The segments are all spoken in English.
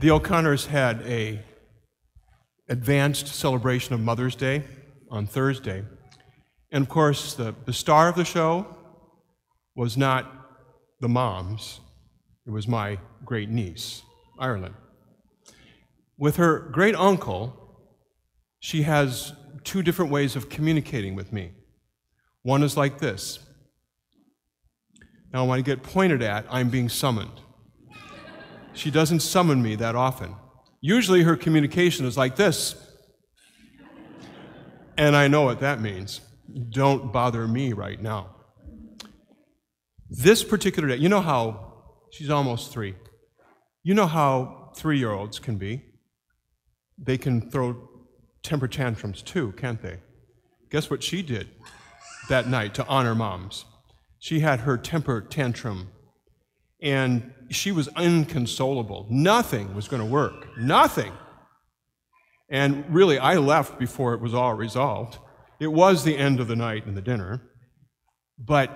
The O'Connors had a advanced celebration of Mother's Day on Thursday. And of course, the, the star of the show was not the moms, it was my great niece, Ireland. With her great uncle, she has two different ways of communicating with me. One is like this. Now, when I get pointed at, I'm being summoned. She doesn't summon me that often. Usually her communication is like this. And I know what that means. Don't bother me right now. This particular day, you know how she's almost three. You know how three year olds can be. They can throw temper tantrums too, can't they? Guess what she did that night to honor moms? She had her temper tantrum and she was inconsolable. Nothing was going to work. Nothing. And really, I left before it was all resolved. It was the end of the night and the dinner. But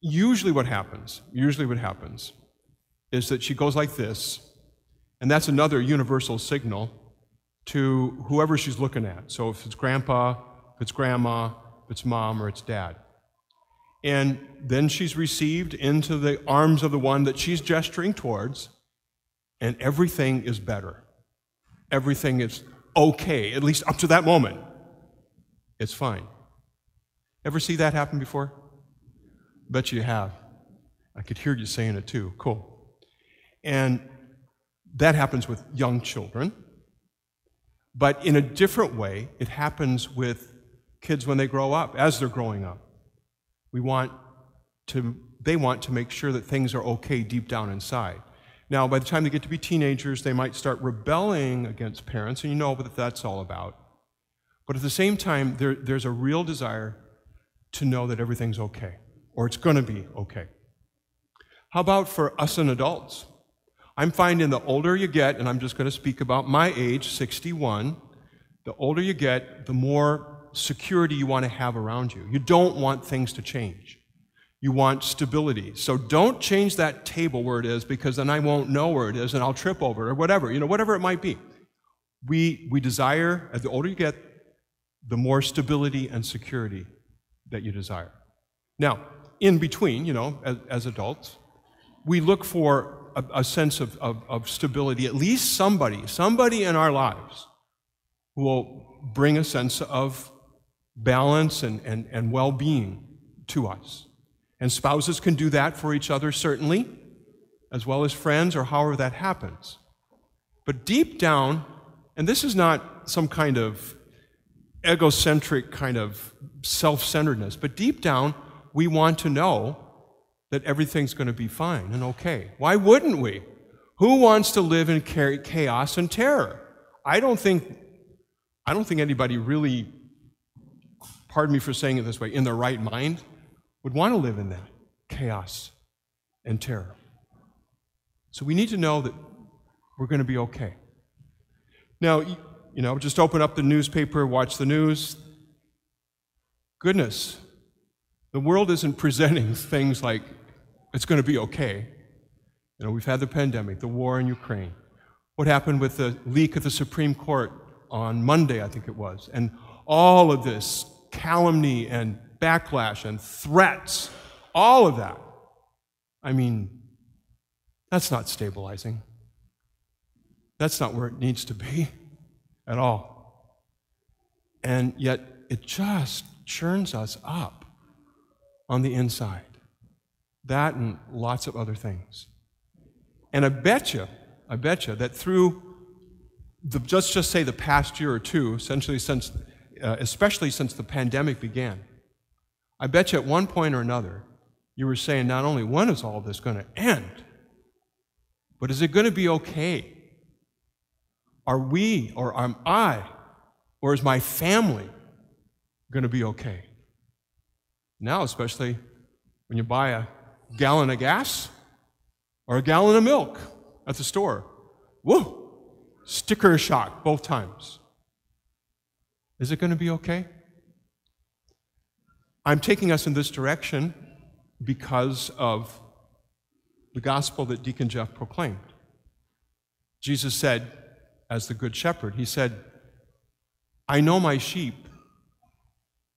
usually, what happens, usually, what happens is that she goes like this, and that's another universal signal to whoever she's looking at. So if it's grandpa, if it's grandma, if it's mom, or it's dad. And then she's received into the arms of the one that she's gesturing towards, and everything is better. Everything is okay, at least up to that moment. It's fine. Ever see that happen before? Bet you have. I could hear you saying it too. Cool. And that happens with young children. But in a different way, it happens with kids when they grow up, as they're growing up. We want to, they want to make sure that things are okay deep down inside. Now, by the time they get to be teenagers, they might start rebelling against parents, and you know what that's all about. But at the same time, there, there's a real desire to know that everything's okay, or it's going to be okay. How about for us and adults? I'm finding the older you get, and I'm just going to speak about my age, 61, the older you get, the more security you want to have around you. You don't want things to change. You want stability. So don't change that table where it is because then I won't know where it is and I'll trip over it or whatever, you know, whatever it might be. We, we desire, as the older you get, the more stability and security that you desire. Now, in between, you know, as, as adults, we look for a, a sense of, of, of stability, at least somebody, somebody in our lives will bring a sense of balance and, and, and well being to us. And spouses can do that for each other, certainly, as well as friends or however that happens. But deep down, and this is not some kind of egocentric kind of self centeredness, but deep down, we want to know that everything's going to be fine and okay. Why wouldn't we? Who wants to live in chaos and terror? I don't think, I don't think anybody really pardon me for saying it this way, in their right mind, would want to live in that chaos and terror. So we need to know that we're going to be okay. Now, you know, just open up the newspaper, watch the news. Goodness, the world isn't presenting things like it's going to be okay. You know, we've had the pandemic, the war in Ukraine. What happened with the leak at the Supreme Court on Monday, I think it was, and all of this calumny and backlash and threats, all of that. I mean, that's not stabilizing. That's not where it needs to be at all. And yet, it just churns us up on the inside. That and lots of other things. And I bet you, I bet you that through the, just just say the past year or two, essentially since uh, especially since the pandemic began. I bet you at one point or another, you were saying not only when is all this going to end, but is it going to be okay? Are we, or am I, or is my family going to be okay? Now, especially when you buy a gallon of gas or a gallon of milk at the store. Whoa! Sticker shock both times. Is it going to be okay? I'm taking us in this direction because of the gospel that Deacon Jeff proclaimed. Jesus said, as the Good Shepherd, He said, I know my sheep,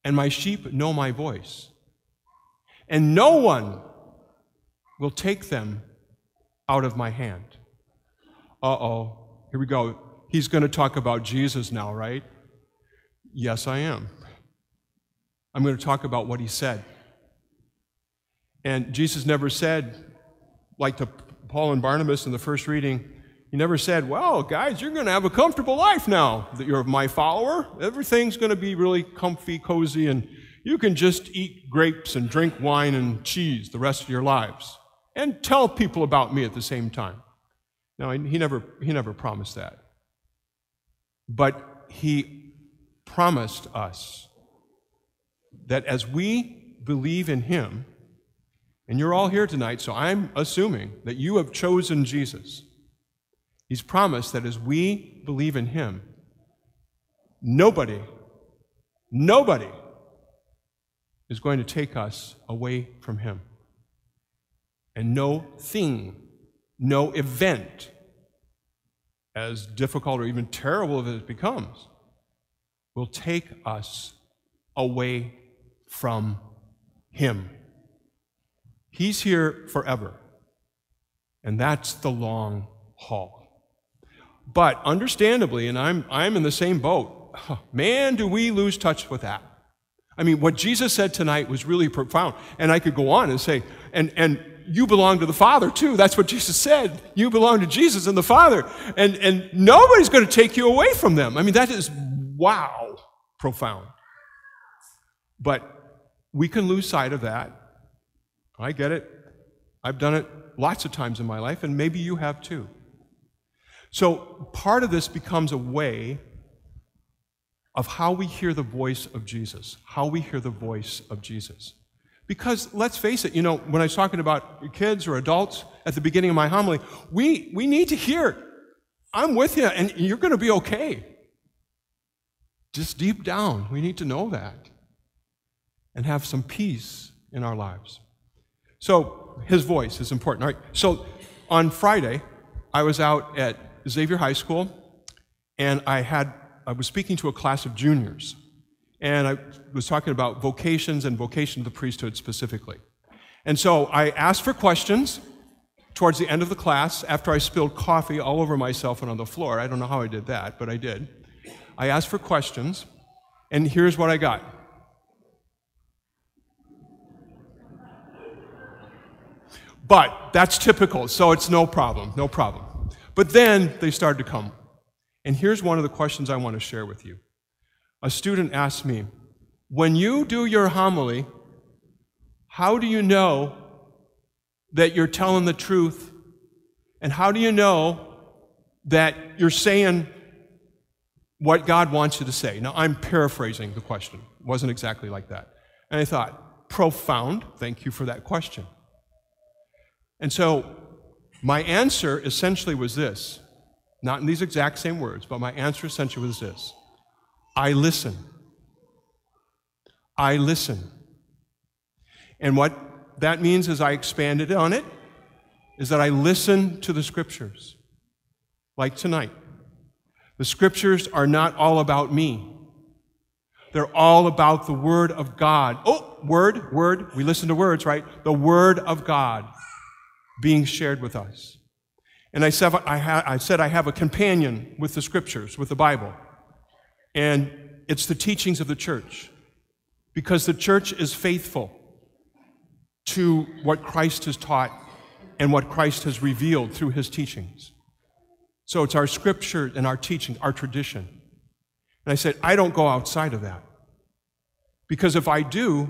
and my sheep know my voice. And no one will take them out of my hand. Uh oh, here we go. He's going to talk about Jesus now, right? Yes, I am. I'm going to talk about what he said. And Jesus never said, like to Paul and Barnabas in the first reading, he never said, Well, guys, you're going to have a comfortable life now that you're my follower. Everything's going to be really comfy, cozy, and you can just eat grapes and drink wine and cheese the rest of your lives and tell people about me at the same time. Now, he never, he never promised that. But he promised us that as we believe in him, and you're all here tonight, so I'm assuming that you have chosen Jesus. He's promised that as we believe in him, nobody, nobody is going to take us away from him. And no thing, no event, as difficult or even terrible as it becomes, will take us away from him. He's here forever. And that's the long haul. But understandably, and I'm, I'm in the same boat, man, do we lose touch with that. I mean, what Jesus said tonight was really profound. And I could go on and say, and, and you belong to the Father too. That's what Jesus said. You belong to Jesus and the Father. And, and nobody's going to take you away from them. I mean, that is wow, profound. But we can lose sight of that. I get it. I've done it lots of times in my life, and maybe you have too. So part of this becomes a way of how we hear the voice of Jesus, how we hear the voice of Jesus. Because let's face it, you know, when I was talking about kids or adults at the beginning of my homily, we, we need to hear, I'm with you and you're going to be okay. Just deep down, we need to know that and have some peace in our lives. So his voice is important. All right. So on Friday, I was out at Xavier High School, and I had I was speaking to a class of juniors, and I was talking about vocations and vocation of the priesthood specifically. And so I asked for questions towards the end of the class after I spilled coffee all over myself and on the floor. I don't know how I did that, but I did. I asked for questions, and here's what I got. But that's typical, so it's no problem, no problem. But then they started to come. And here's one of the questions I want to share with you. A student asked me, When you do your homily, how do you know that you're telling the truth? And how do you know that you're saying what God wants you to say? Now, I'm paraphrasing the question. It wasn't exactly like that. And I thought, profound. Thank you for that question. And so my answer essentially was this not in these exact same words, but my answer essentially was this I listen. I listen. And what that means as I expanded on it is that I listen to the scriptures, like tonight. The scriptures are not all about me. They're all about the Word of God. Oh, Word, Word. We listen to words, right? The Word of God being shared with us. And I said I, ha- I said I have a companion with the scriptures, with the Bible. And it's the teachings of the church. Because the church is faithful to what Christ has taught and what Christ has revealed through his teachings. So it's our scripture and our teaching, our tradition. And I said, I don't go outside of that. Because if I do,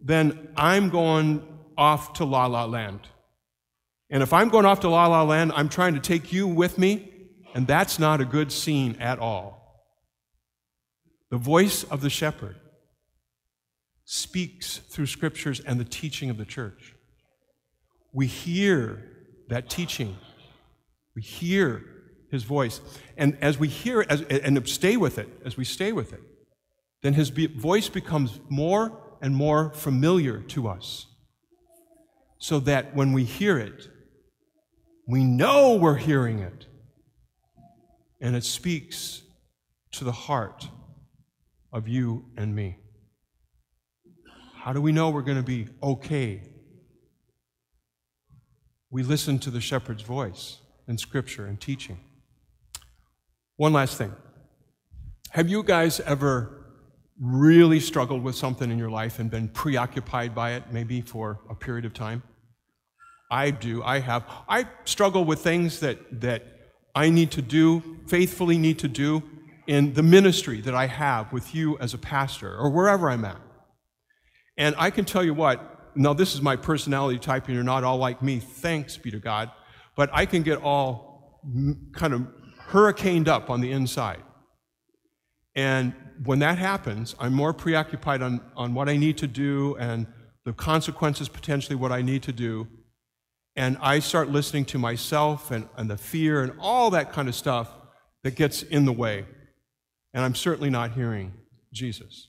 then I'm going off to la la land. And if I'm going off to La La Land, I'm trying to take you with me, and that's not a good scene at all. The voice of the shepherd speaks through scriptures and the teaching of the church. We hear that teaching, we hear his voice. And as we hear it as, and stay with it, as we stay with it, then his voice becomes more and more familiar to us. So that when we hear it, we know we're hearing it. and it speaks to the heart of you and me. How do we know we're going to be okay? We listen to the shepherd's voice in Scripture and teaching. One last thing. Have you guys ever really struggled with something in your life and been preoccupied by it, maybe for a period of time? I do. I have. I struggle with things that, that I need to do, faithfully need to do in the ministry that I have with you as a pastor or wherever I'm at. And I can tell you what, now this is my personality type, and you're not all like me, thanks be to God, but I can get all kind of hurricaned up on the inside. And when that happens, I'm more preoccupied on, on what I need to do and the consequences, potentially, what I need to do. And I start listening to myself and, and the fear and all that kind of stuff that gets in the way. And I'm certainly not hearing Jesus.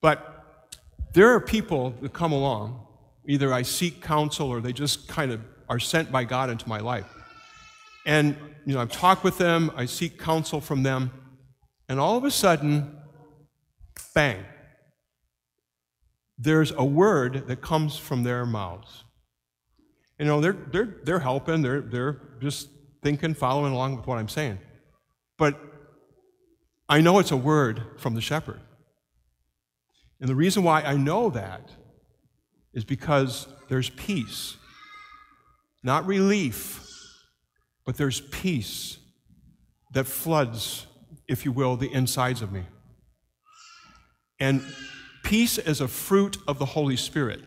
But there are people that come along, either I seek counsel or they just kind of are sent by God into my life. And, you know, I've talked with them, I seek counsel from them, and all of a sudden, bang, there's a word that comes from their mouths. You know, they're, they're, they're helping, they're, they're just thinking, following along with what I'm saying. But I know it's a word from the shepherd. And the reason why I know that is because there's peace, not relief, but there's peace that floods, if you will, the insides of me. And peace is a fruit of the Holy Spirit.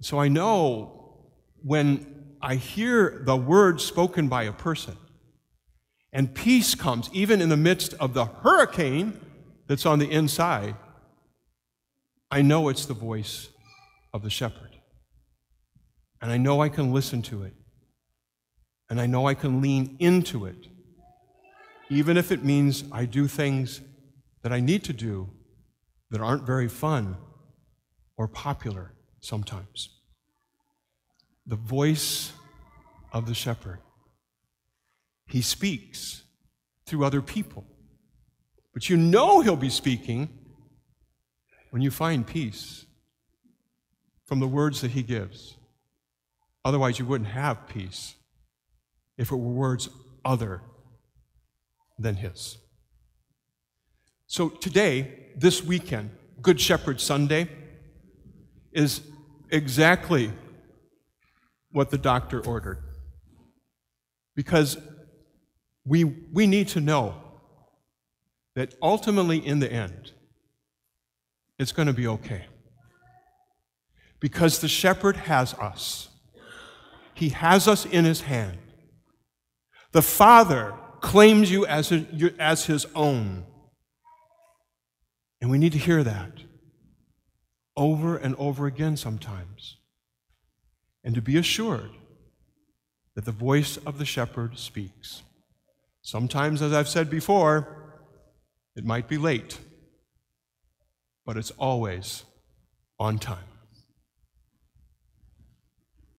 So I know when I hear the word spoken by a person, and peace comes even in the midst of the hurricane that's on the inside, I know it's the voice of the shepherd. And I know I can listen to it. And I know I can lean into it, even if it means I do things that I need to do that aren't very fun or popular sometimes. The voice of the shepherd. He speaks through other people. But you know he'll be speaking when you find peace from the words that he gives. Otherwise, you wouldn't have peace if it were words other than his. So today, this weekend, Good Shepherd Sunday, is exactly what the doctor ordered. Because we, we need to know that ultimately, in the end, it's going to be okay. Because the shepherd has us, he has us in his hand. The Father claims you as, a, as his own. And we need to hear that over and over again sometimes. And to be assured that the voice of the shepherd speaks. Sometimes, as I've said before, it might be late, but it's always on time.